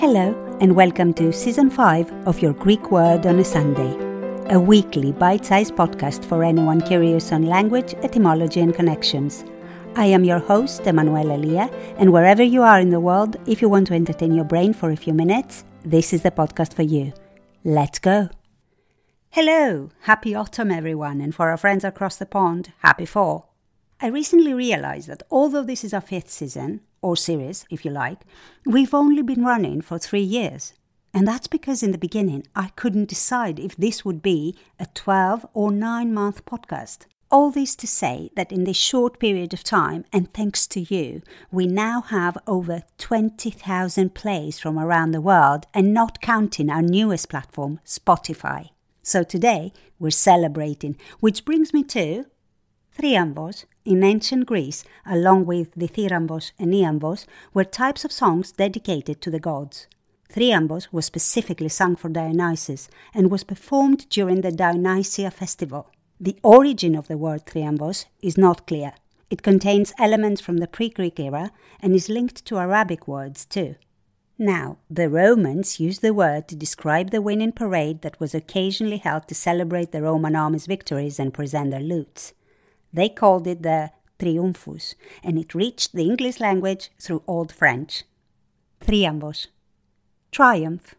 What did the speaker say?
Hello, and welcome to season 5 of Your Greek Word on a Sunday, a weekly bite sized podcast for anyone curious on language, etymology, and connections. I am your host, Emanuela Elia, and wherever you are in the world, if you want to entertain your brain for a few minutes, this is the podcast for you. Let's go! Hello! Happy autumn, everyone, and for our friends across the pond, happy fall. I recently realized that although this is our fifth season, or series, if you like, we've only been running for three years. And that's because in the beginning I couldn't decide if this would be a 12 or 9 month podcast. All this to say that in this short period of time, and thanks to you, we now have over 20,000 plays from around the world, and not counting our newest platform, Spotify. So today we're celebrating, which brings me to Thriambos in ancient Greece, along with the and Iambos, were types of songs dedicated to the gods. Thriambos was specifically sung for Dionysus and was performed during the Dionysia festival. The origin of the word Thriambos is not clear. It contains elements from the pre Greek era and is linked to Arabic words too. Now, the Romans used the word to describe the winning parade that was occasionally held to celebrate the Roman army's victories and present their loots. They called it the triumphus, and it reached the English language through Old French. Thriambos. Triumph.